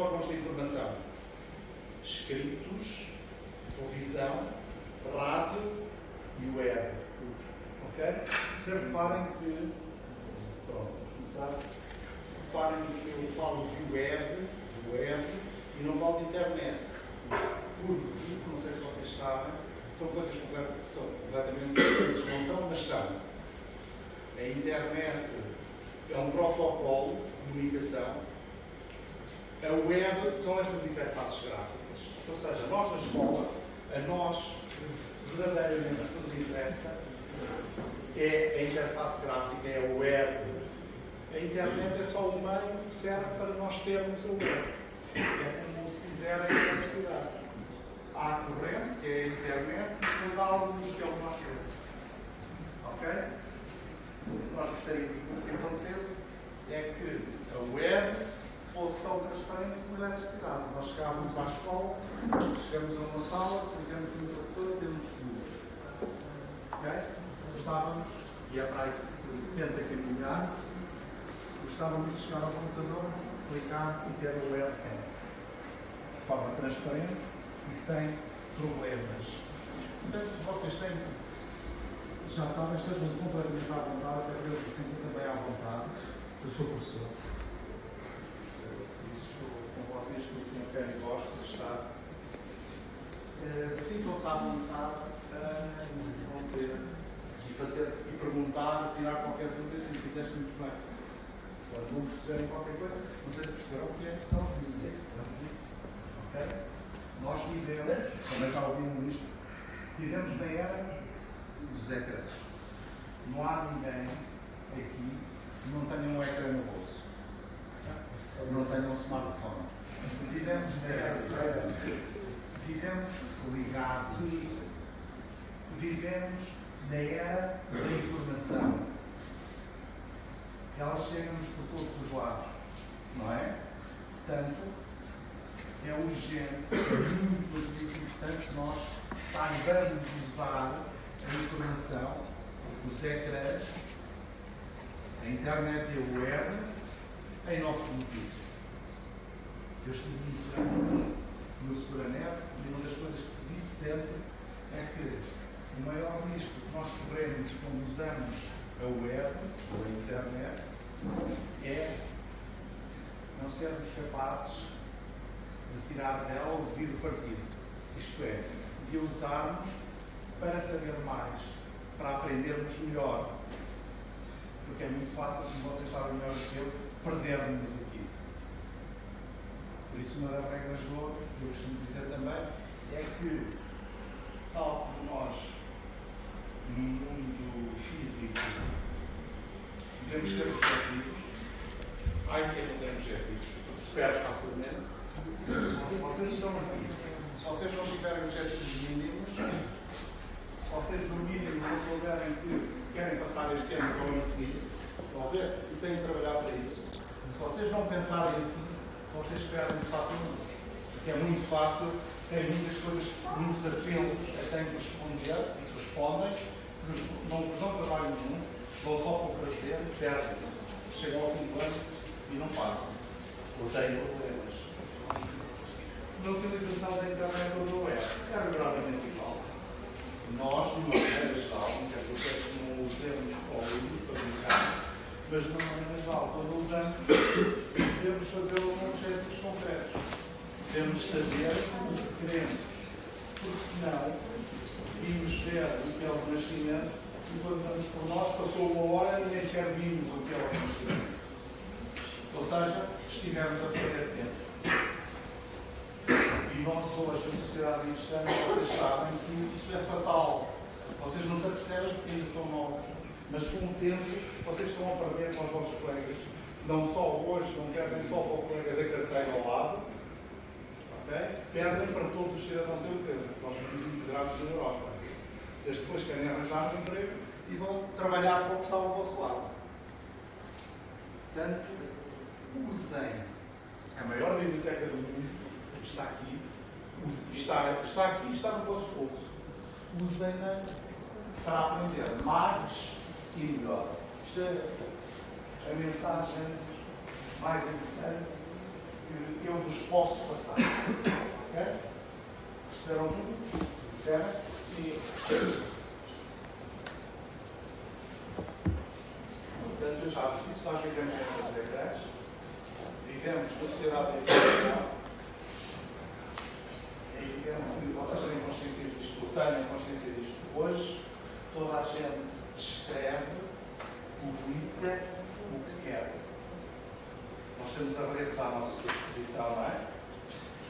órgãos de informação: escritos, televisão, rádio e web. Ok? Vocês reparem que. Pronto, começar. Reparem que eu falo de web, de web e não falo de internet. Porque, não sei se vocês sabem, são coisas completamente, são completamente diferentes, não são, mas são. A internet é um protocolo de comunicação. A web são estas interfaces gráficas. Ou seja, nós na escola, a nós verdadeiramente o nos interessa é a interface gráfica, é a web. A internet é só um meio que serve para nós termos a web. É como se quiser a eletricidade. Há a corrente, que é a internet, depois há alguns que é o que nós queremos. Ok? O que nós gostaríamos que acontecesse é que a web fosse tão transparente como a eletricidade. Nós chegávamos à escola, chegamos a uma sala, clicamos no e temos luz. Ok? Gostávamos, e é para aí que se tenta caminhar, gostávamos de chegar ao computador, clicar e ter o sempre. De forma transparente e sem problemas. Portanto, vocês têm, já sabem, estejam completamente à vontade, me sinto também à vontade. Eu sou professor. Vocês porque não quero e gosto de estar. Uh, Sintam-se à vontade para interromper e fazer e perguntar, tirar qualquer dúvida que fizeste muito bem. Quando não perceberem qualquer coisa, não sei se perceberam o que é que são os mídias. Ok? Nós vivemos, também já ouviram isto, vivemos na era dos ecrãs. Não há ninguém aqui que não tenha um ecrã no bolso. Não tenha um smartphone. Dos ecrãs. Vivemos ligados. Vivemos na era da informação. Ela chega-nos por todos os lados. Não é? Portanto, é urgente, muito importante que nós saibamos usar a informação, os ecrãs, a internet e a web em nosso benefício. Eu estive muitos anos no Seguranet e uma das coisas que se disse sempre é que o maior risco que nós corremos quando usamos a web ou a internet é não sermos capazes de tirar dela o devido partido. Isto é, de usarmos para saber mais, para aprendermos melhor. Porque é muito fácil, como vocês sabem melhor do que eu, perdermos aqui. Isso, uma das regras de ouro, que eu costumo dizer também, é que, tal como nós, no mundo físico, devemos ter objetivos, ai que não tem objetivos, se perde facilmente, vocês estão aqui. Se vocês não tiverem objetivos mínimos, se vocês no mínimo não souberem que querem passar este ano para o ano seguinte, estão a ver? E têm de trabalhar para isso. Se vocês não pensarem assim, vocês perdem facilmente. Porque é muito fácil, tem muitas coisas, muitos apelos a têm que responder e respondem, não vos dão trabalho nenhum, vão só para o prazer, perdem-se. Chegam ao fim do ano e não passam. Ou têm problemas na utilização da internet ou do web é rigorosamente igual. Nós, de uma maneira geral, não quer dizer que não usemos o para brincar, mas de uma maneira geral, quando usamos, devemos fazê-lo com objetivos concretos. Devemos saber o que queremos, porque senão vimos ver o que é o renascimento e quando por nós passou uma hora e nem sequer vimos o que é o renascimento. Ou seja, estivemos a perder tempo. E nós hoje, na sociedade cristã, vocês sabem que isso é fatal. Vocês não se apercebem porque ainda são novos, mas com o tempo vocês estão a perder com os vossos colegas. Não só hoje, não perdem só para o colega da carteira ao lado, okay? perdem para todos os cidadãos europeus, nós somos integrados na Europa. Vocês depois querem arranjar um emprego e vão trabalhar para o que está ao vosso lado. Portanto, usem a maior biblioteca do mundo está aqui, está, está aqui, está no vosso bolso. Usem-na para aprender mais e melhor. Isto é a mensagem mais importante que eu vos posso passar. Ok? Perceberam tudo? Percebem? Sim. Portanto, eu já vos disse, nós vivemos em fazer ecrãs, vivemos na sociedade da informação, é evidente que vocês têm consciência disto, tenham consciência disto. Hoje, toda a gente escreve, publica o que quer. Nós temos a redes à nossa disposição, não é?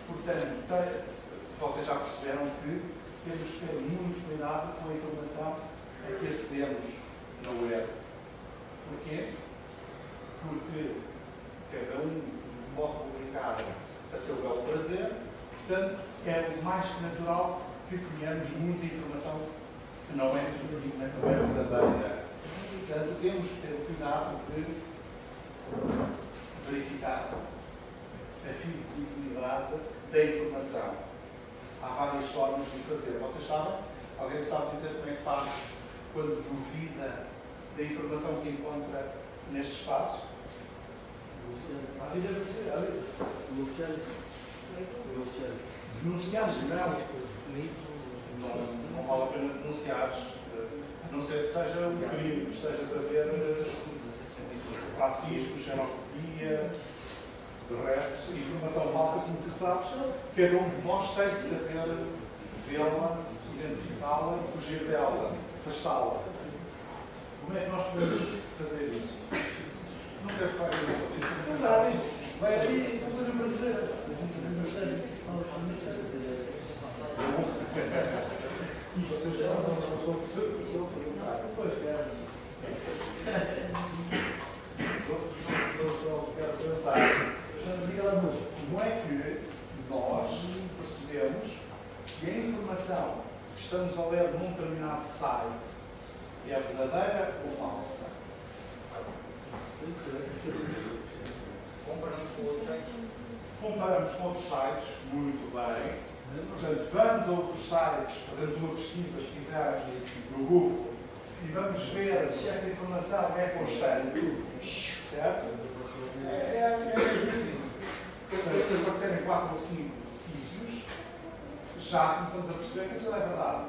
Portanto, vocês já perceberam que temos que ter muito cuidado com a informação a que acedemos na web. Porquê? Porque cada um pode publicar a seu belo prazer, portanto, é mais natural que tenhamos muita informação não é fidedigna, que não é verdadeira. Portanto, temos que ter o cuidado de verificar a fidelidade da informação. Há várias formas de fazer. Vocês sabem? Alguém me sabe dizer como é que faz quando duvida da informação que encontra neste espaço? Luciano. Luciano. Denunciamos, não. Não, vale a pena denunciar, não ser que seja um crime, que estejas a ver eh, racismo, xenofobia, de resto, informação falsa, como tu sabes, cada um de nós tem que saber vê-la, identificá-la e fugir dela, afastá-la. Como é que nós podemos fazer isso? Falar sobre isso. Não sabe. Vai ali, cultura brasileira. Vocês não são professores? Pois, quero. Os outros não se querem pensar. Como é que nós percebemos se a informação que estamos a ler num determinado site é verdadeira ou falsa? Comparamos com outros sites. Comparamos com outros sites, muito bem. Portanto, vamos a outros sites, fazemos uma pesquisa, se quiserem, no Google, e vamos ver se essa informação é constante, certo? É, é, é assim. Portanto, se aparecerem quatro ou cinco sítios, já começamos a perceber que aquilo é verdade.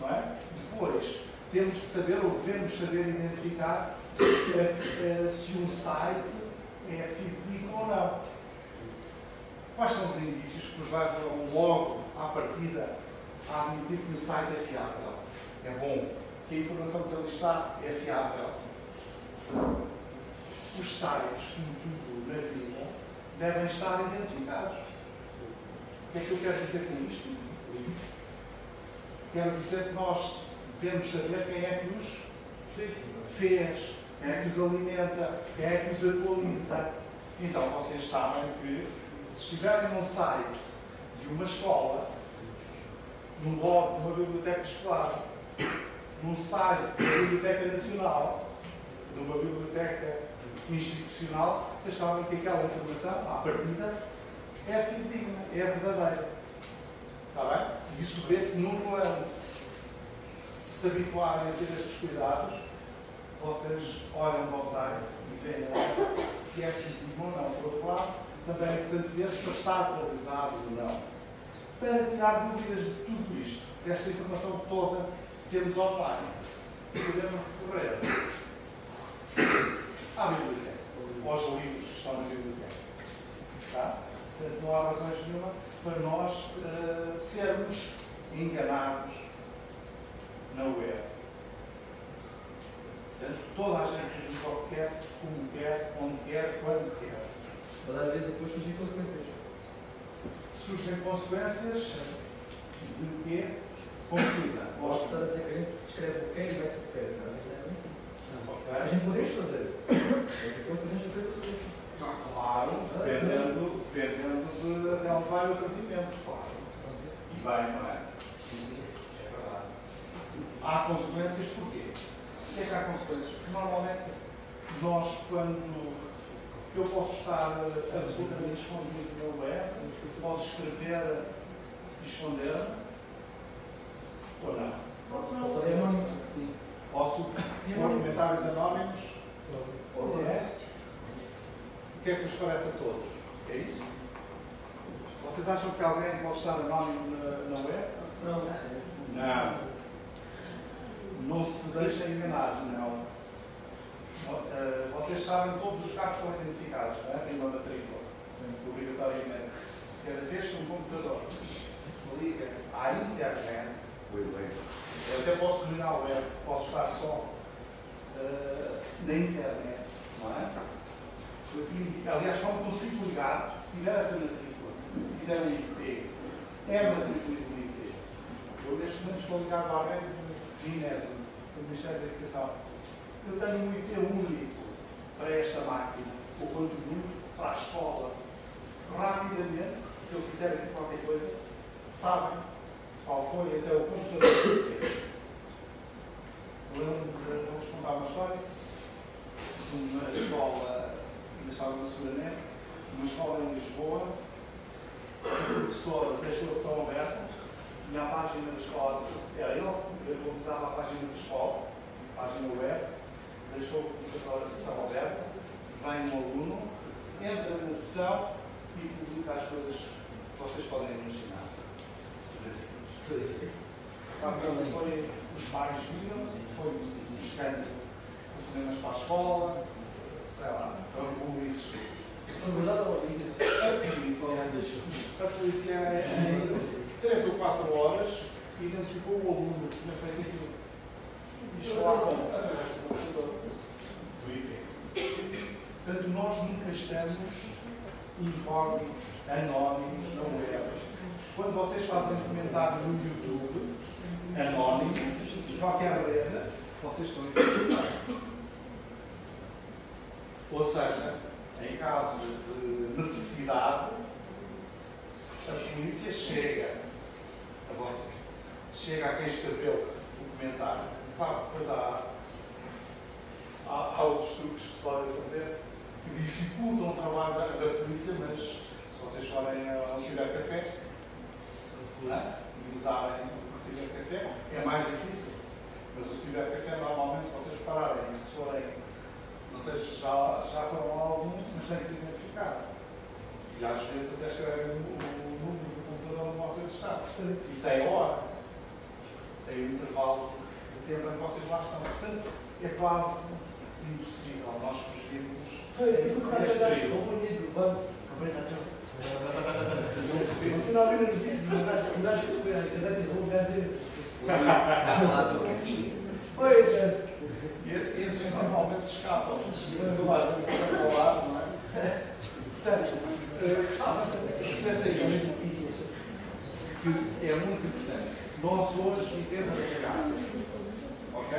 Não é? Depois, temos que saber, ou devemos saber identificar eh, eh, se um site é fidedigno ou não. Quais são os indícios que nos levam logo à partida a admitir que o site é fiável? É bom. Que a informação que ali está é fiável. Os sites, como tudo na vida, devem estar identificados. O que é que eu quero dizer com isto? Quero dizer que nós devemos saber quem é que os fez, quem é que os alimenta, quem é que os atualiza. Então vocês sabem que se estiverem num site de uma escola, num blog de uma biblioteca escolar, num site da Biblioteca Nacional, de uma biblioteca institucional, vocês sabem que aquela informação, à partida, é fidedigna, é verdadeira. Está bem? E isso vê-se num lance. Se se habituarem a ter estes cuidados, vocês olham para o site e veem se é fidedigno ou não. Por outro lado, também é importante ver se está atualizado ou não. Para tirar dúvidas de tudo isto, desta informação toda que temos online, podemos recorrer à biblioteca, aos livros que estão na biblioteca. Tá? Portanto, não há razões nenhuma para nós uh, sermos enganados na web. Portanto, toda a gente diz o que quer, como quer, onde quer, quando quer. Mas às vezes depois surgem consequências. Surgem consequências de quê? Confusão. Posso estar a dizer que a gente escreve o que quer e mete o que quer. Às vezes não é assim. A gente podemos fazer. É depois podemos sofrer consequências. Claro, dependendo, dependendo de vai o atendimento, claro. E bem, não é? É verdade. Há consequências porquê? O que é que há consequências? Porque normalmente nós, quando eu posso estar absolutamente escondido no web, posso escrever e esconder ou não? Pode ser anónimo. Sim. Posso pôr comentários anónimos ou não? O que é que vos parece a todos? É isso? vocês acham que alguém pode estar anónimo na, na web? Não, Não. Não se deixem enganar, não. Uh, vocês sabem que todos os carros são identificados, não é? Tem uma matrícula, obrigatoriamente. Cada vez que um computador se liga à internet, eu até posso terminar a web, posso estar só uh, na internet, não é? E, aliás, só me consigo ligar se tiver essa matrícula, se tiver um IP. É a matrícula do IP. Eu, neste momento, estou ligado à rede do INESO, do Ministério da Educação. Eu tenho um IP único para esta máquina, o contributo para a escola. Rapidamente, se eu fizer aqui qualquer coisa, sabem qual foi até o computador que fez. Lembro-me de contar uma história de uma escola, ainda estava no seguramente, uma escola em Lisboa, o professor deixou a sessão aberta e a página da escola, era ele, ele utilizava a página da escola, a página web, deixou o computador a sessão aberta, vem um aluno, entra na sessão e publica as coisas que vocês podem imaginar. Foi, foi os pais viram, foi buscando problemas para a escola, sei lá, foi isso. Na não liga. A polícia, a polícia em 3 ou 4 horas identificou o aluno que tinha feito aquilo. E choravam através do computador. Portanto, nós nunca estamos incógnitos, anónimos na web. Quando vocês fazem comentário no YouTube, anónimo, de qualquer rede, vocês estão identificados. Ou seja, em caso de necessidade, a polícia chega a você, chega a quem escreveu o comentário. Claro, depois há, há, há outros truques que se podem fazer que dificultam o trabalho da, da polícia, mas se vocês forem ao cibercafé né, e usarem o cibercafé, é mais difícil. Mas o cibercafé, normalmente, se vocês pararem e se forem não sei se já, já foram lá alguns, mas têm que se identificar. E às vezes até escrevem o, o número do computador onde vocês estão. E tem hora. Tem o intervalo de tempo em que vocês lá estão. Portanto, é quase impossível nós fugirmos período. Você não viu notícias eu acho que foi a internet de um gajo. Pois é. E esses normalmente escapam. Do lado, do lado, não é? Portanto, pensa isto, que é muito importante. Nós hoje vivemos em casa, ok?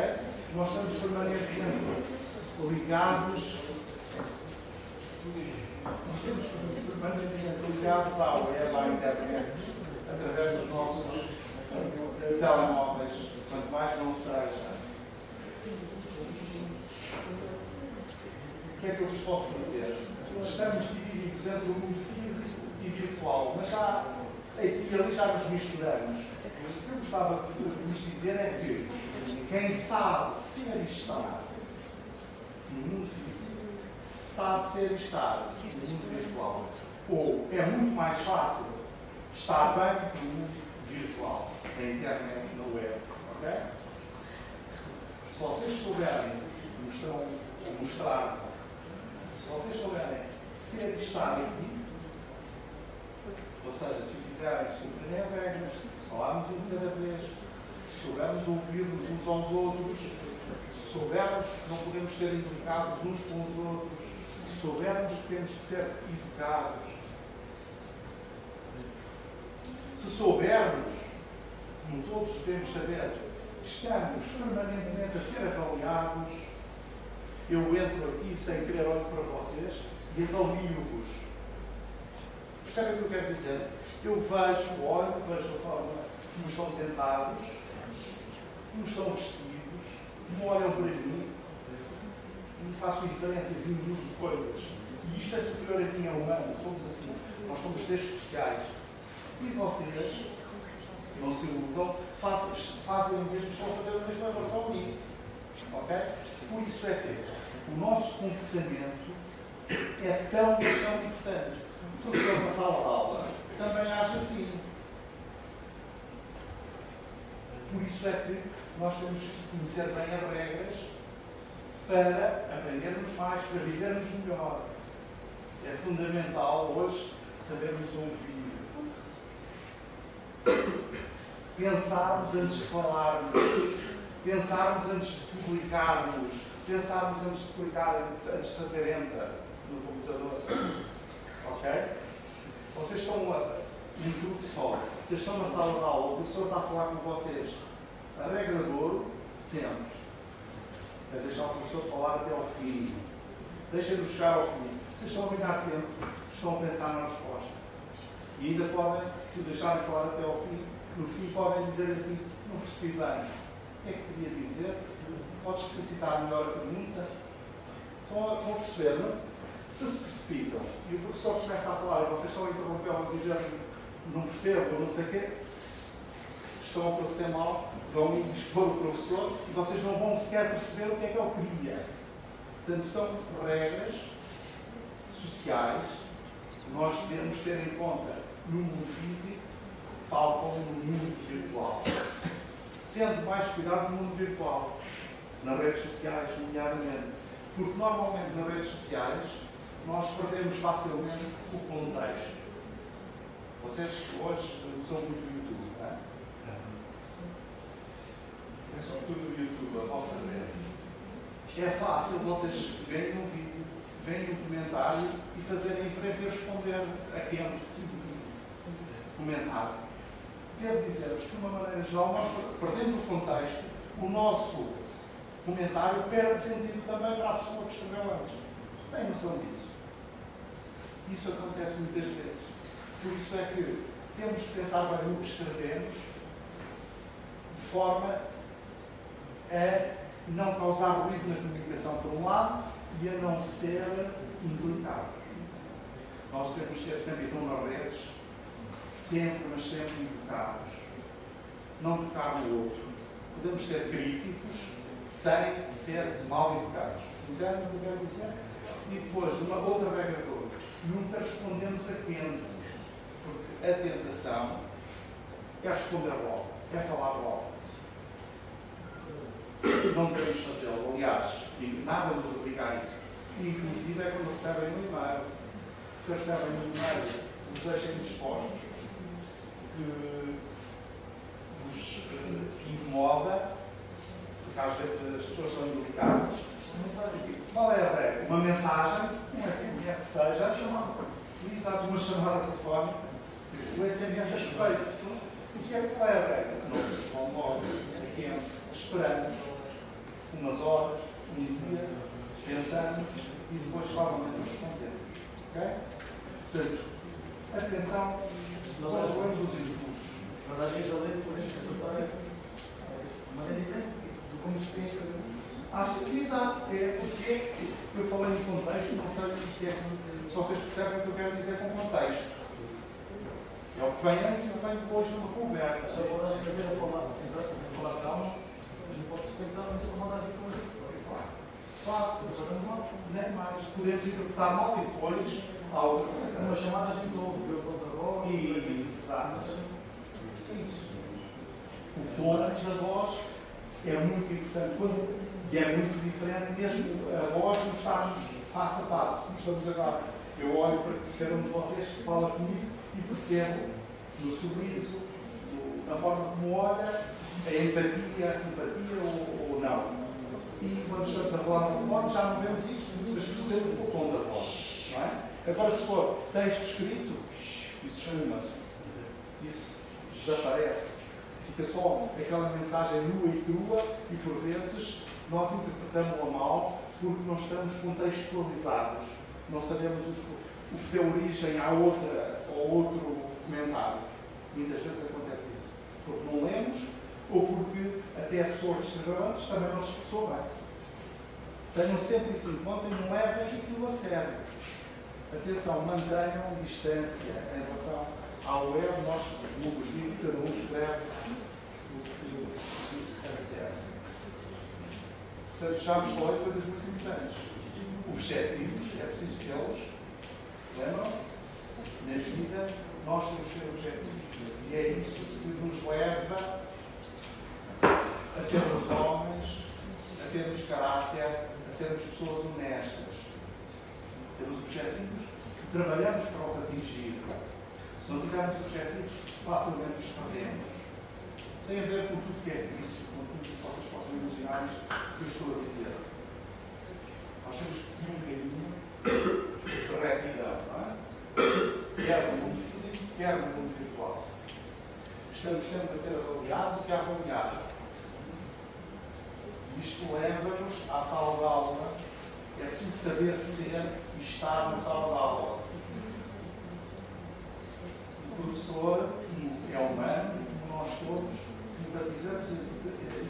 Nós estamos permanentemente ligados, ligados à web, à internet, através dos nossos telemóveis, quanto mais não seja. O que é que eu vos posso dizer? Estamos divididos entre o mundo físico e virtual, mas já aqui ali já nos misturamos. O que eu gostava de vos dizer é que quem sabe ser e físico sabe ser estar mundo virtual. Ou é muito mais fácil estar bem no mundo virtual, na internet, na web. ok? Se vocês souberem, a mostrar, se vocês souberem ser estar aqui, ou seja, se fizerem as regras, falarmos um cada vez, se soubermos ouvir-nos uns aos outros, se soubermos não podemos ser implicados uns com os outros, se soubermos que temos que ser educados, se soubermos, como todos devemos saber, estamos permanentemente a ser avaliados, eu entro aqui sem querer olhar para vocês e avalio-vos. Percebem o que eu quero dizer? Eu vejo, olho, vejo a forma como estão sentados, como estão vestidos, não olham para mim, não faço inferências e não uso coisas. E isto é superior a mim, é humano, somos assim, nós somos seres sociais. E vocês não se iludam, fazem, fazem o mesmo, estão a fazer a mesma relação a mim. Ok? Por isso é que o nosso comportamento é tão, tão importante. O professor na sala de aula também acha assim. Por isso é que nós temos que conhecer bem as regras para aprendermos mais, para vivermos melhor. É fundamental hoje sabermos ouvir. Pensarmos antes de falarmos, pensarmos antes de publicarmos, pensarmos antes de clicar, antes de fazer enter no computador. Ok? Vocês estão a, um grupo só, vocês estão na sala de aula, o professor está a falar com vocês. A regra de ouro, sempre. É deixar o professor falar até ao fim. Deixem-nos chegar ao fim. Vocês estão a ganhar tempo, estão a pensar na resposta. E ainda podem, se o deixarem falar até ao fim, no fim podem dizer assim, não percebi bem. O que é que queria dizer? Podes explicitar melhor a pergunta? Estão a, estão a perceber, não? Se se precipitam e o professor começa a falar e vocês estão a interrompê-lo e dizer não percebo não sei o quê, estão a proceder mal, vão expor o professor e vocês não vão sequer perceber o que é que ele queria. Portanto, são regras sociais que nós devemos ter em conta no mundo físico, tal como no mundo virtual. Tendo mais cuidado no mundo virtual, nas redes sociais, nomeadamente. Porque normalmente nas redes sociais nós perdemos facilmente o contexto. Vocês hoje usam muito o YouTube, não é? É sobretudo o YouTube, a vossa rede. É fácil vocês verem um vídeo, verem um comentário e fazerem inferência e responder a quem comentário. Devo dizer-vos que, de uma maneira geral, nós perdendo o contexto, o nosso comentário perde sentido também para a pessoa que escreveu antes. Tem noção disso? Isso acontece muitas vezes. Por isso é que temos que pensar bem no que escrevemos, de forma a não causar ruído na comunicação, por um lado, e a não ser implicados. Nós temos que ser sempre redes, sempre, mas sempre educados. Não tocar no outro. Podemos ser críticos sem ser mal educados. Entendem o que eu quero dizer? E depois, uma outra regra de ouro. Nunca respondemos atentos. Porque a tentação é responder logo, é falar logo. Não queremos fazê-lo. Aliás, nada nos obriga a isso. E, inclusive, é quando recebem um e-mail. Se recebem um e-mail, vos deixem dispostos, que vos uh, incomoda, porque às vezes as pessoas são indelicadas. Qual é a regra? Uma mensagem, um SMS seja, utilizados uma chamada telefónica, o SMS é perfeito. O que é, qual é a regra? Não se responde logo, esperamos umas horas, um dia, pensamos e depois novamente respondemos. Ok? Portanto, atenção, nós olhamos os impulsos. Mas às vezes a lei por este trabalho de maneira diferente de como se as coisas. Acho que exato, é porque eu falei em contexto, não sei se, é, se vocês percebem o que eu quero dizer com contexto. É o que vem antes e o que vem depois numa conversa. Só quando a gente a falar, a falar calma, a gente pode respeitar, mas a falar da vida Claro. Claro, lá. Nem mais. Podemos interpretar mal e depois há outra coisa. Uma chamada a gente ouve, viu contra voz. Exato. Isso. O tom da voz é muito importante. Quando, e é muito diferente mesmo a voz nos estarmos face a face, como estamos agora. Eu olho para cada um de vocês que fala comigo e percebo no sorriso, na forma como olha, a empatia, a simpatia ou, ou não. E quando estamos a falar no telefone já não vemos isso, mas percebemos o tom da voz. Não é? Agora, se for texto escrito, isso esfuma-se. Isso desaparece. Fica só aquela mensagem nua e crua e, por vezes, nós interpretamos-la mal porque não estamos contextualizados. Não sabemos o que, o que deu origem à outra, ao outro comentário. Muitas vezes acontece isso. Porque não lemos ou porque até a pessoa que escreveu antes também não se expressou bem. Tenham sempre isso em conta e não levem aquilo a sério. Atenção, mantenham distância em relação ao web. Nós, os vídeos, cada um escreve o que acontece. Portanto, já vos falei de coisas muito importantes. Objetivos, é preciso tê-los. Lembram-se? Na vida, nós temos que ter objetivos. E é isso que nos leva a sermos homens, a termos caráter, a sermos pessoas honestas. Temos objetivos, trabalhamos para os atingir. Se não tivermos objetivos, facilmente os perdemos. Tem a ver com tudo que é isso, com tudo que vocês possam imaginar isto que eu estou a dizer. Nós temos que seguir um caminho de não é? Quer no mundo físico, quer no mundo virtual. Estamos sempre a ser avaliados e a avaliar. Isto leva-nos à sala de aula. É preciso saber ser e estar na sala de aula. O professor é humano, como nós todos, simpatizamos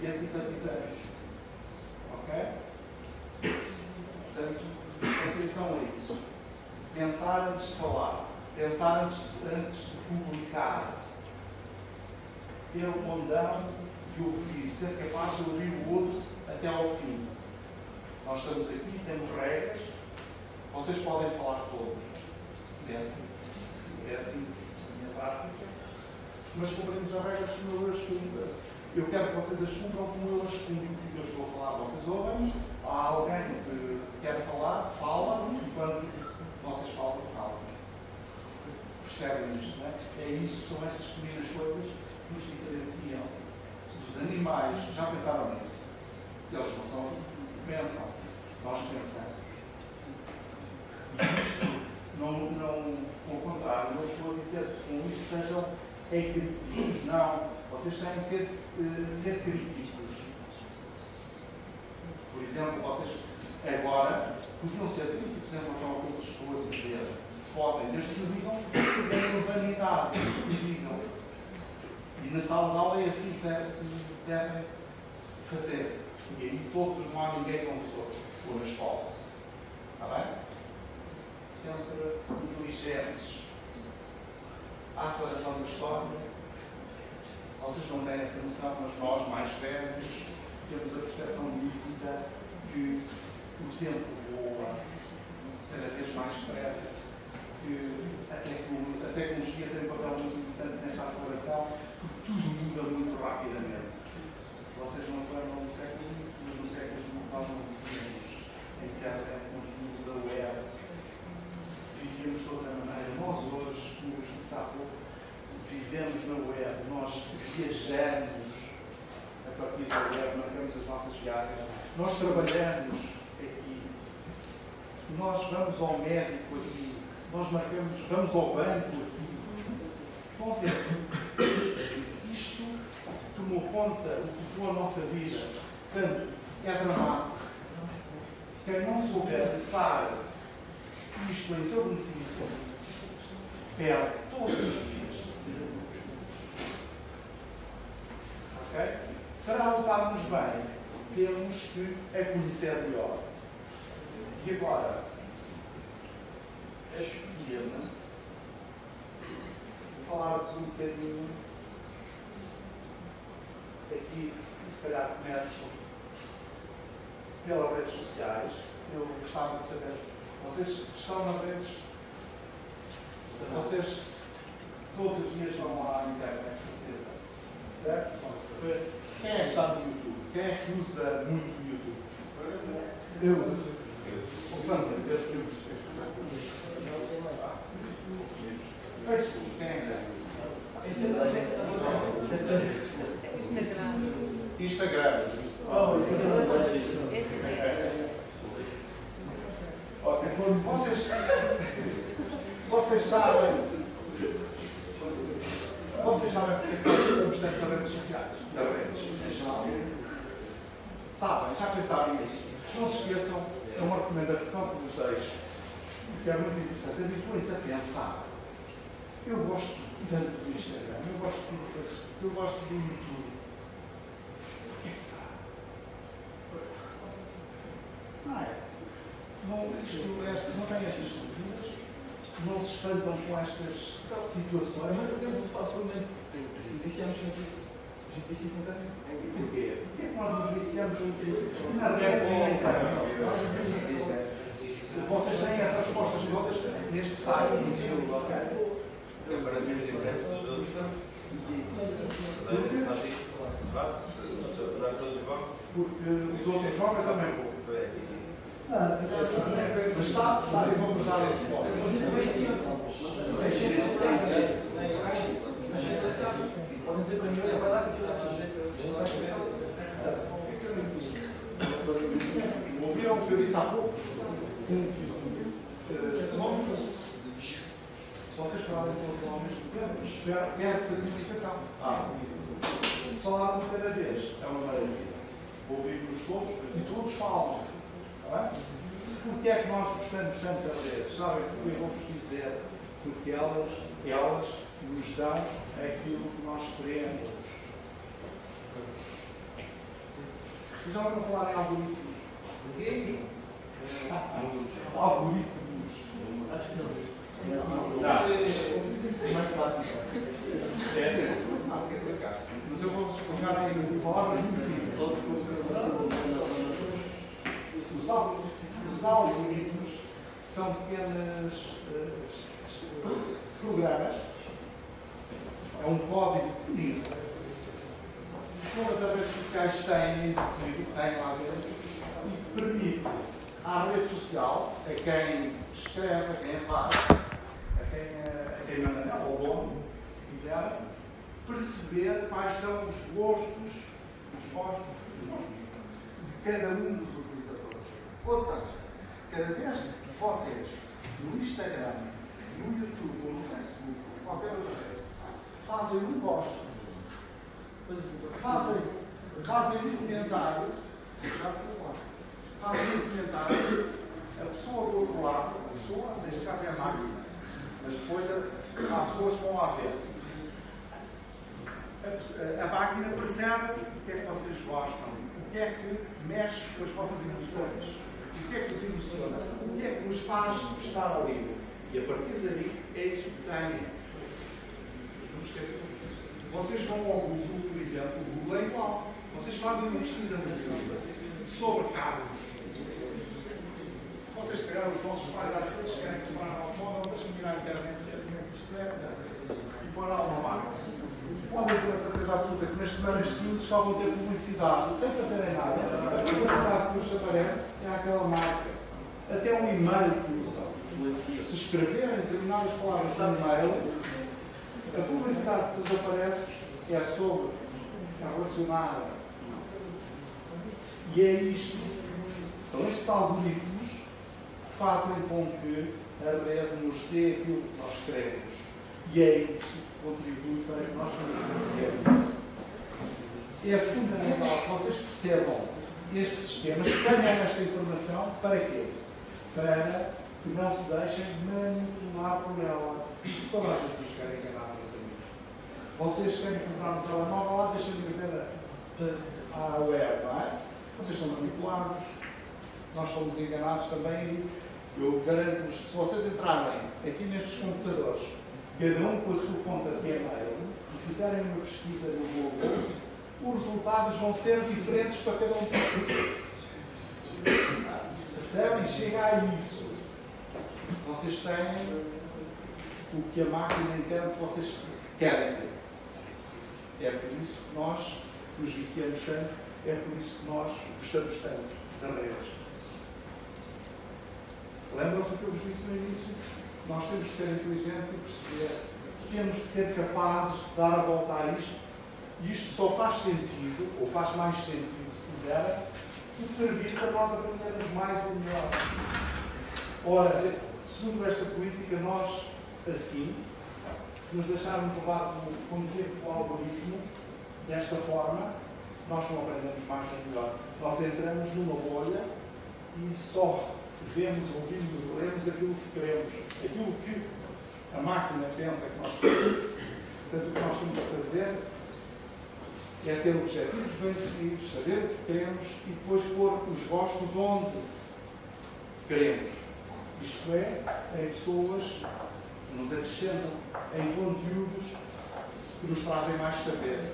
e antipatizamos. Ok? Portanto, atenção a isso. Pensar antes de falar. Pensar antes, antes de publicar. Ter o condão de ouvir. Ser capaz de ouvir o outro até ao fim. Nós estamos aqui, temos regras. Vocês podem falar todos. Sempre. É assim minha prática. Mas cumprimos as regras como eu as cumpro. Eu quero que vocês as cumpram como eu as cumpro. Eu estou a falar, vocês ouvem Há alguém que quer falar, fala, e quando vocês falam, falam. Percebem isto, não é? É isso, são estas pequenas coisas que nos diferenciam dos animais. Já pensaram nisso? Eles não são assim. Pensam. Nós pensamos. Isto, não, não, ao contrário, não estou a dizer que com isto sejam críticos. Não. Vocês têm que uh, ser críticos. Por exemplo, vocês agora podiam ser críticos em relação ao que eu estou a dizer. Podem, desde que digam que têm urbanidade, que digam. E na sala de aula é assim que devem fazer. E aí todos, não há ninguém ouça. Ou na escola. Está bem? Sempre inteligentes. A aceleração da história. Vocês não têm essa noção, mas nós, mais velhos, temos a percepção nítida que o tempo voa cada vez mais depressa, que a, tecnologia, tem um papel muito importante nesta aceleração, porque tudo muda muito rapidamente. Vocês não se lembram do século XX, mas no século XX nós não vivíamos a internet, não a web, vivíamos de outra maneira. Nós hoje, como eu disse há pouco, vivemos na web, nós viajamos a partir da web, marcamos as nossas viagens, nós trabalhamos aqui, nós vamos ao médico aqui, nós marcamos, vamos ao banco aqui. Isto tomou conta, ocupou a nossa vida. Portanto, é dramático. Quem não souber usar isto em seu benefício, perde todos os dias. Ok? Para usarmos bem, temos que a conhecer melhor. E agora, apetecia-me falar-vos um bocadinho aqui, se calhar começo pelas redes sociais. Eu gostava de saber, vocês estão nas redes? Vocês todos os dias vão lá à internet, certeza. Certo? Quem é que está no YouTube? Quem é que usa muito o YouTube? Eu uso. Facebook, é que Instagram. Oh, Ok, vocês, vocês sabem. Vocês sabem porque é precisamos tanto das redes sociais? Das redes, em geral. Sabem, já pensaram nisso. Não se esqueçam, é uma recomendação que vos deixo, porque é muito interessante. Habituem-se a pensar. Eu gosto tanto do Instagram, eu gosto do Facebook, eu gosto do YouTube. Que é que sabe? Não é? Não, isto, estas, não têm estas dúvidas, não se espantam com estas situações. Muito facilmente. Viciamos aqui. A gente vicia isso na internet. Porquê? Porquê que nós nos viciamos muito isso? Na e internet. Vocês têm essas respostas todas neste site, ok? Tem Brasil e Tudo? porque os outros jogam eu também vou. Mas sabe, sabe, vamos dar a resposta. Mas influencia. Mas influencia. Podem dizer para mim, vai lá que aquilo é O que eu disse há pouco? Eh, Se vocês falarem com os homens, perde certificação. Ah, só há de cada vez. É uma maravilha. Ouvimos todos e todos falam. Bem? Porquê é que nós gostamos tanto de ler? Sabem que eu vou-vos dizer? Porque elas, elas nos dão aquilo que nós queremos. Vocês já ouviram falar em algoritmos? Algoritmos. Acho que não. Mais. Mas eu vou explicar em palavras muito simples. Os, al- os algoritmos são pequenos eh, programas, é um código pequenino. Todas as redes sociais têm, têm lá dentro, permite à rede social, a quem escreve, a quem faz, a quem, eh, a quem manda ao dono, se quiser, perceber quais são os gostos, os gostos, os gostos de cada um dos utilizadores. Ou seja, cada vez que vocês no Instagram, no YouTube ou no Facebook, ou qualquer outra rede, fazem um gosto, fazem, fazem um comentário, fazem um comentário, a pessoa do outro lado, a pessoa, neste caso é a máquina, mas depois há pessoas que vão lá ver a, a máquina percebe o que é que vocês gostam, o que é que mexe com as vossas emoções, o que é que vos emociona, o que é que vos faz estar ali. E a partir daí é isso que têm. Não esqueçam. Vocês vão ao Google, por exemplo, o Google é igual. Vocês fazem uma pesquisa sobre carros. Vocês, se os vossos pais às vezes querem comprar um automóvel, deixam-me ir à internet é que e pôr lá uma marca podem ter a certeza absoluta que nas semanas seguintes só vão ter publicidade sem fazerem nada. A publicidade que vos aparece é aquela marca. Até um e-mail que usam. Se escreverem determinadas palavras no e-mail, a publicidade que vos aparece é sobre, é relacionada. E é isto. São estes algoritmos que fazem com que a rede nos dê aquilo que nós queremos. E é isso que contribui para que nós nos beneficiemos. É fundamental que vocês percebam este sistema, que tenham esta informação, para quê? Para que não se deixem manipular por ela. Todas as pessoas querem enganar meus amigos. Vocês querem comprar um telemóvel lá, deixem-me ver a, a web, não é? Vocês são manipulados, nós somos enganados também. Eu garanto-vos que se vocês entrarem aqui nestes computadores cada um com a sua conta de e-mail e fizerem uma pesquisa no Google, os resultados vão ser diferentes para cada um de vocês. Percebem? Chega a isso. Vocês têm o que a máquina entende que vocês querem ter. É por isso que nós nos viciamos tanto, é por isso que nós gostamos tanto das redes. Lembram-se o que eu vos disse no início? Nós temos que ser inteligentes e perceber que temos que ser capazes de dar a volta a isto. E isto só faz sentido, ou faz mais sentido, se quiserem, se servir para nós aprendermos mais e melhor. Ora, segundo esta política, nós, assim, se nos deixarmos levar como dizer, pelo algoritmo, desta forma, nós não aprendemos mais e melhor. Nós entramos numa bolha e só vemos, ouvimos e lemos aquilo que queremos, aquilo que a máquina pensa que nós queremos. Portanto, o que nós temos que fazer é ter objetivos bem definidos, saber o que queremos e depois pôr os gostos onde queremos. Isto é, em pessoas que nos acrescentam, em conteúdos que nos trazem mais saber.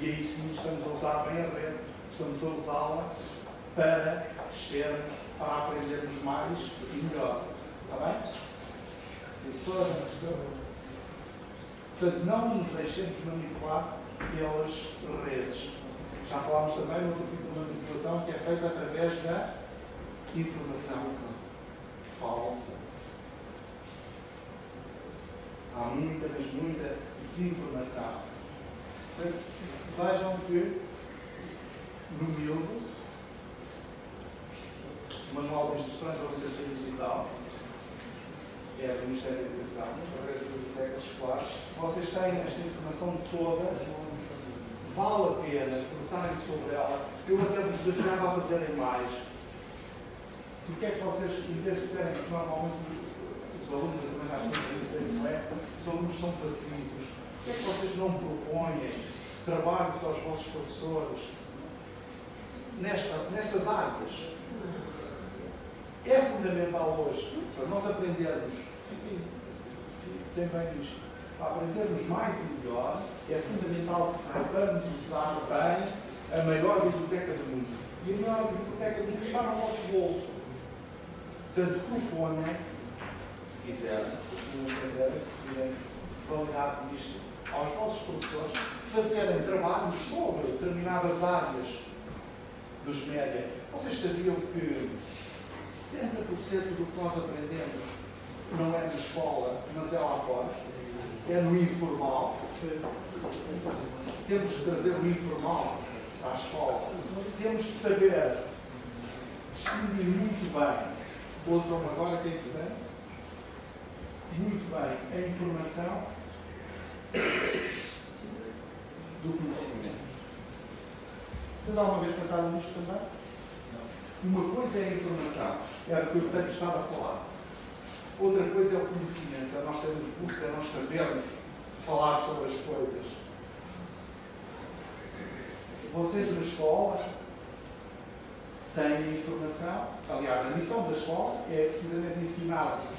E aí sim estamos a usar bem a rede, estamos a usá-la para crescermos, para aprendermos mais e melhor. Está bem? Portanto, não nos deixemos manipular pelas redes. Já falámos também no tipo de manipulação que é feita através da informação falsa. Há muita, mas muita desinformação. Vejam que no Mildo, Manual de Instruções da Organização Digital, que é do Ministério da Educação, através das bibliotecas escolares, vocês têm esta informação toda, vale a pena começarem sobre ela. Eu até vos desafiava a fazerem mais. Porque é que vocês, em vez de serem, que normalmente os alunos, também já estou a dizer, não é? Os alunos são passivos. Porquê é que vocês não propõem trabalhos aos vossos professores nesta, nestas áreas? É fundamental hoje, para nós aprendermos, fiquem bem isto, para aprendermos mais e melhor, é fundamental que saibamos usar bem a maior biblioteca do mundo. E a maior biblioteca do mundo está no nosso bolso. Portanto, proponham, se quiserem, se não entenderem, se quiserem validar isto, aos vossos professores fazerem trabalhos sobre determinadas áreas dos média. Vocês sabiam que 70% do que nós aprendemos não é na escola, mas é lá fora? É no informal. Temos de trazer o informal à escola. Temos de saber distinguir muito bem. Ouçam agora que é importante. Muito bem a informação do conhecimento. Vocês alguma vez pensaram nisto também? Uma coisa é a informação, é o que eu tanto estava a falar. Outra coisa é o conhecimento, é nós termos é nós sabermos falar sobre as coisas. Vocês na escola têm informação, aliás, a missão da escola é precisamente ensinar-vos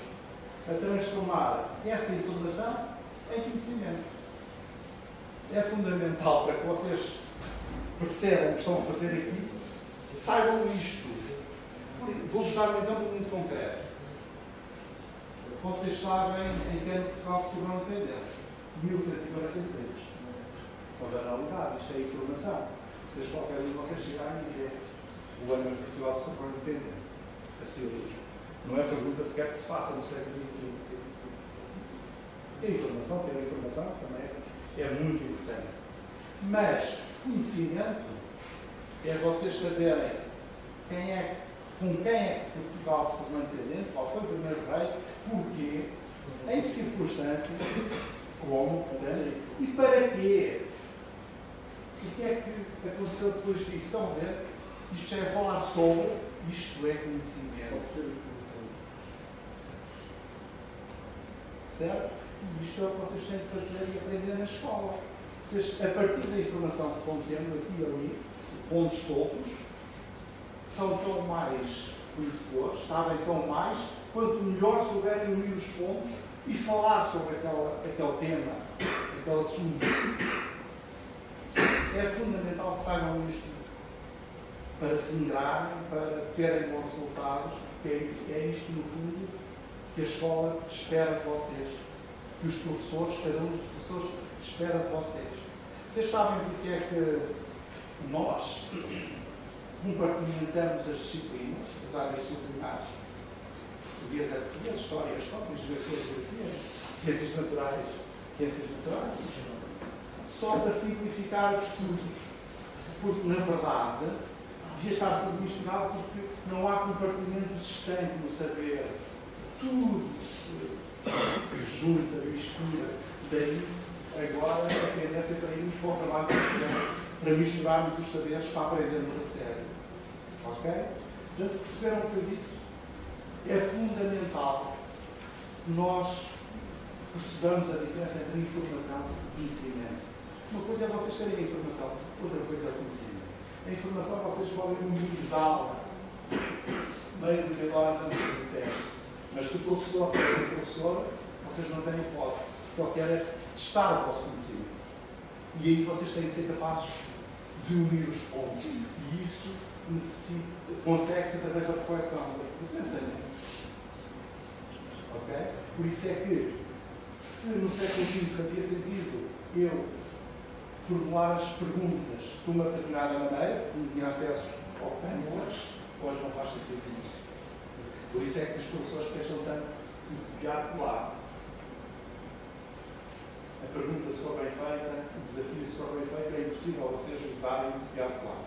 a transformar essa informação em conhecimento. É fundamental para que vocês percebam o que estão a fazer aqui, saibam isto. Vou-vos dar um exemplo muito concreto. Vocês sabem em que ano Portugal se tornou independente. 1143. Pode analisar, isto é informação. Vocês qualquer um de vocês chegarem e dizer o ano em que Portugal se tornou independente. Assim, não é pergunta sequer que se faça no século XXI. A informação, ter a informação também é muito importante. Mas conhecimento é vocês saberem quem é, com quem é que Portugal se tornou independente, qual foi o primeiro rei, porquê, em que circunstâncias, como, e para quê. O que é que aconteceu depois disso? Estão a ver? Isto já é falar sobre, isto é conhecimento. Certo? E isto é o que vocês têm de fazer e aprender na escola. Vocês, a partir da informação que vão tendo aqui e ali, pontos soltos, são tão mais conhecedores, sabem tão mais, quanto melhor souberem unir os pontos e falar sobre aquela, aquele tema, aquele assunto. É fundamental que saibam isto para se ingrarem, para terem bons resultados, é, é isto, no fundo, que a escola espera de vocês, que os professores, cada um dos professores, espera de vocês. Vocês sabem porque é que nós compartimentamos as disciplinas, as áreas disciplinares? Português é português, história é história, geografia é ciências naturais, ciências naturais. Só para simplificar os estudos. Porque, na verdade, devia estar tudo misturado porque não há compartimento existente no saber. Tudo se junta, mistura. Daí, agora, a tendência para irmos para o trabalho para misturarmos os saberes para aprendermos a sério. Ok? Portanto, perceberam o que eu disse? É fundamental que nós percebamos a diferença entre informação e conhecimento. Uma coisa é vocês terem informação, outra coisa é o conhecimento. A informação vocês podem memorizá-la meio de horas antes do teste. Mas se o professor for a professora, vocês não têm hipótese. Qualquer é testar o vosso conhecimento. E aí vocês têm que ser capazes de unir os pontos. E isso consegue-se através da reflexão, do pensamento. Ok? Por isso é que, se no século XX fazia sentido eu formular as perguntas de uma determinada maneira, não tinha acesso ao que tem hoje, hoje não faz sentido isso. Por isso é que os professores queixam tanto de copiar colar. A pergunta se for bem feita, o desafio se for bem feito, é impossível vocês usarem copiar colar.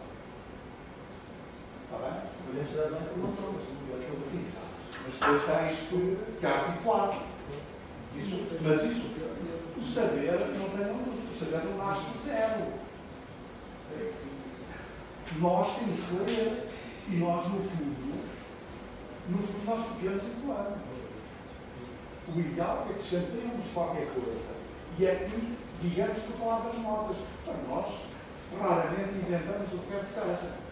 Está bem? Podemos dar uma informação, mas não é aquilo que diz. Mas depois tens que, que articular. Isso, mas isso, o saber não tem luz, o saber não nasce do zero. Nós temos que ler e nós, no fundo, no fundo, nós e colamos. O ideal é que chantemos qualquer coisa e é que digamos por palavras nossas. Para nós, raramente inventamos o que quer que seja.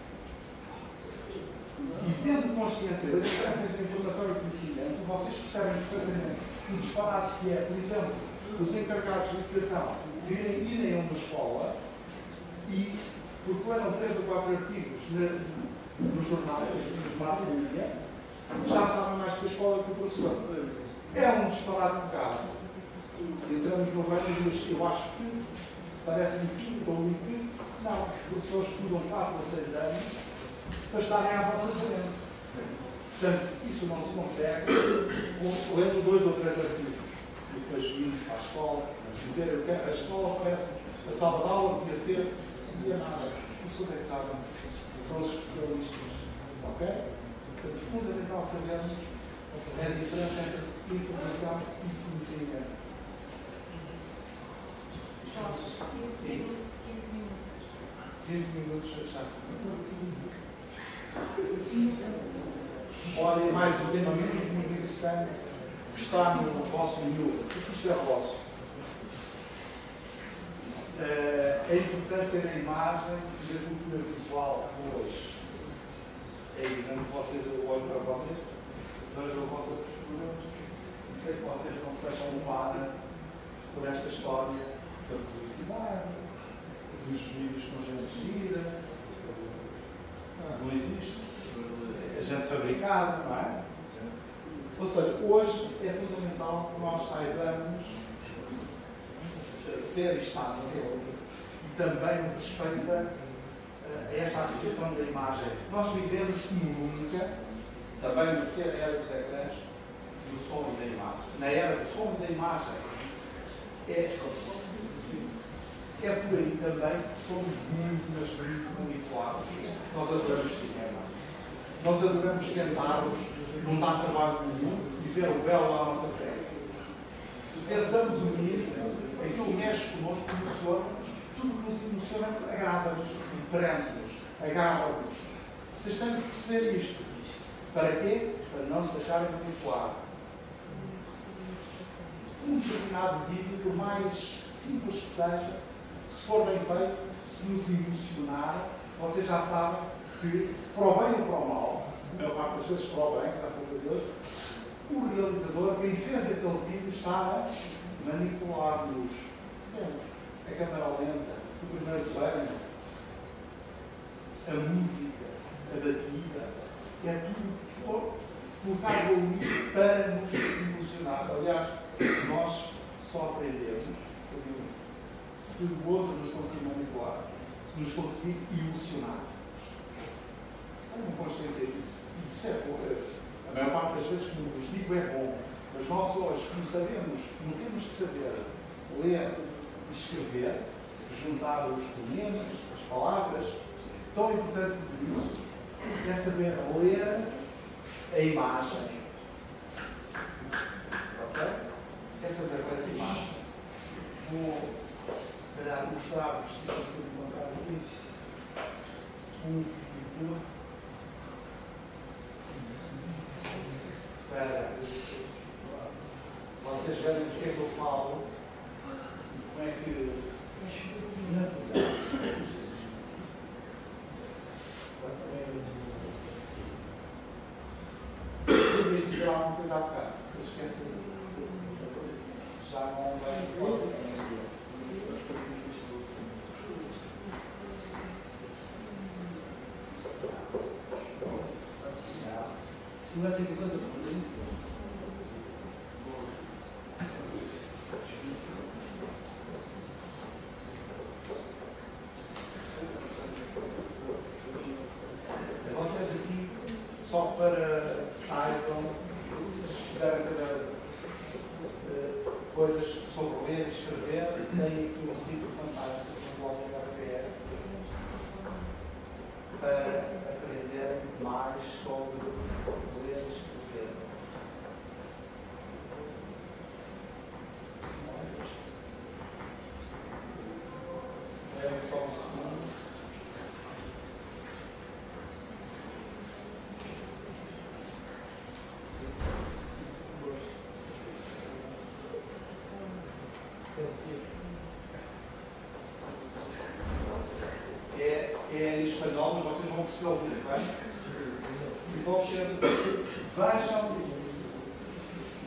E tendo consciência da diferença entre informação e conhecimento, vocês percebem perfeitamente o disparate que é, por exemplo, os encarregados de educação virem, irem a uma escola e, leram três ou quatro artigos nos jornais, nos massa media, já sabem mais que a escola que o professor. É um disparate um bocado. Entramos no banho e diz, eu acho que, parece-me que, ou que, não, os professores estudam 4 ou 6 anos para estarem à vossa frente. Portanto, isso não se consegue lendo dois ou três artigos e depois vindo para a escola, dizer eu quero, a escola parece a sala de aula devia ser, não devia nada. Os professores é que sabem, são os especialistas. Ok? Portanto, fundamental sabermos a diferença entre informação e conhecimento. Jorge, 15 minutos. 15 minutos, já. Olha, mais um tema muito, interessante que está no vosso miúdo. Porque isto é vosso. Uh, a importância da imagem e da cultura visual hoje. É evidente que vocês, eu olho para vocês, vejo a vossa postura e sei que vocês não se deixam levar por esta história da publicidade, dos vídeos com gente gira, não existe. É gente fabricada, não é? Ou seja, hoje é fundamental que nós saibamos ser e estar a ser. E também respeita esta aquisição da imagem. Nós vivemos como nunca, também na era dos ecrãs, do som e da imagem. Na era do som e da imagem. É, é por aí também que somos muito, mas muito manipulados. Nós adoramos cinema. Nós adoramos sentar-nos, não dar trabalho nenhum e ver o belo lá à nossa frente. Pensamos unir, aquilo mexe connosco, emociona-nos, tudo que nos emociona agrada-nos, prende-nos, agarra-nos. Vocês têm que perceber isto. Para quê? Para não se deixarem manipular. Um determinado vídeo, por mais simples que seja, se for bem feito, se nos emocionar, vocês já sabem que, para o bem ou para o mal, a maior parte das vezes para o bem, graças a Deus, o realizador, quem fez aquele vídeo, estava a manipular-nos sempre. A câmera lenta, o primeiro plano, a música, a batida, é tudo colocado ali para nos emocionar. Aliás, nós só aprendemos, se o outro nos conseguir manipular, se nos conseguir emocionar. Tenham consciência disso. Isso é pouco. A maior parte das vezes, como vos digo, é bom. Mas nós hoje, como sabemos, como temos de saber ler e escrever, juntar os fonemas, as palavras, tão importante por isso é saber ler a imagem. Ok? É saber ler a imagem. Vou, se calhar, mostrar-vos, se conseguir encontrar aqui, um vídeo para vocês verem do que é que eu falo? Como é que 250 É, em espanhol, mas vocês vão perceber que é. E vão ser. Vejam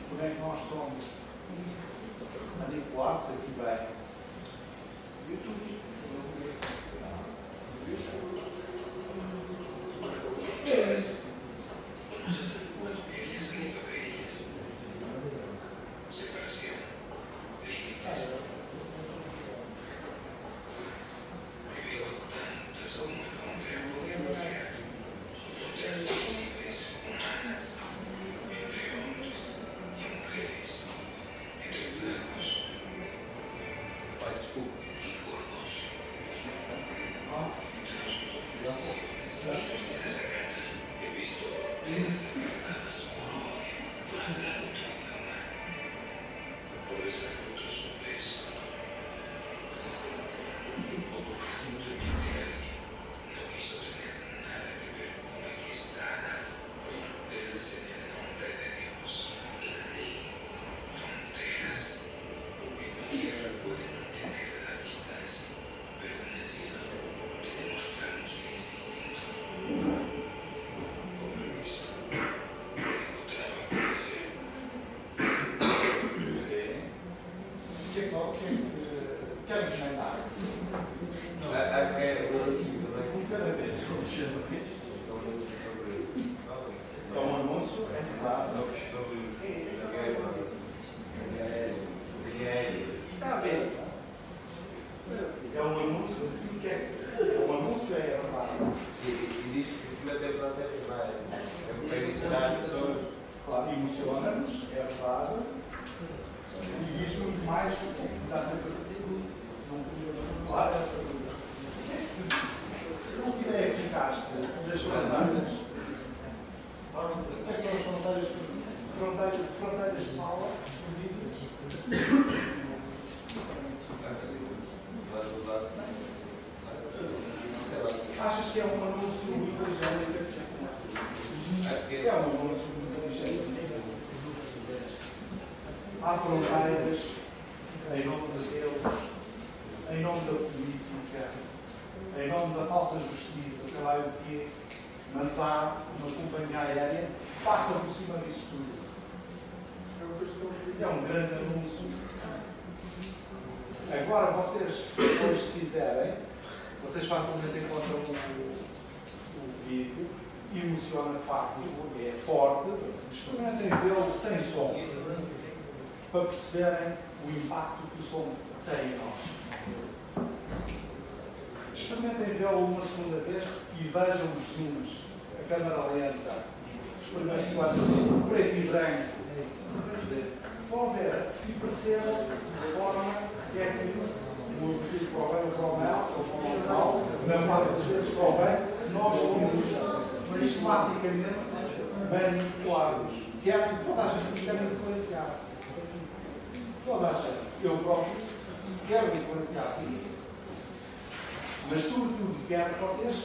como é que nós somos manipulados aqui bem. YouTube. O que é que o que é que querem comentar? Acho que é o anúncio também. Um cada vez. É um anúncio, é verdade. Sobre sobre os dinheiro. Está bem. É um anúncio. O que é que é um anúncio? É verdade. E e diz que aquilo até pronto é vai. É para ensinar as pessoas. Claro, emociona-nos, é verdade. E diz muito mais do que está sempre. Claro. Que ideia que ficaste das fronteiras? O que é que são as fronteiras? Fronteiras, fronteiras de fala, de vídeos? Vai usar. Achas que é um anúncio inteligente? Acho que É um anúncio inteligente. Há fronteiras em nome de Deus, em nome da política, em nome da falsa justiça, sei lá o quê, mas há uma companhia aérea que passa por cima disso tudo. É um grande anúncio. Agora vocês, depois se quiserem, vocês facilmente encontram o, vídeo, emociona de facto, é forte, experimentem vê-lo sem som, para perceberem o impacto que o som tem em nós. Experimentem vê-lo uma segunda vez e vejam os zooms, a câmera lenta, experimentem quando preto e branco. Vão ver e percebam a forma que o vestido para o bem ou para o mal, ou para o mal, na maioria das vezes para o bem, nós somos sistematicamente manipulados. Quer toda a gente quer influenciar. Toda a gente. Eu próprio quero influenciar. Mas, sobretudo, quero que vocês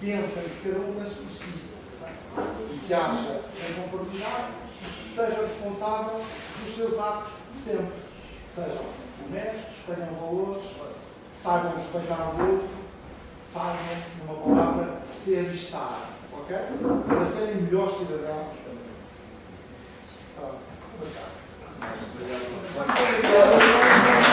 pensem que cada um por si. E que acha em conformidade, seja responsável dos seus atos sempre. Sejam honestos, tenham valores, saibam respeitar o outro, saibam, numa palavra, ser e estar. Ok? Para serem melhores cidadãos. Tá. Obrigado. Obrigado.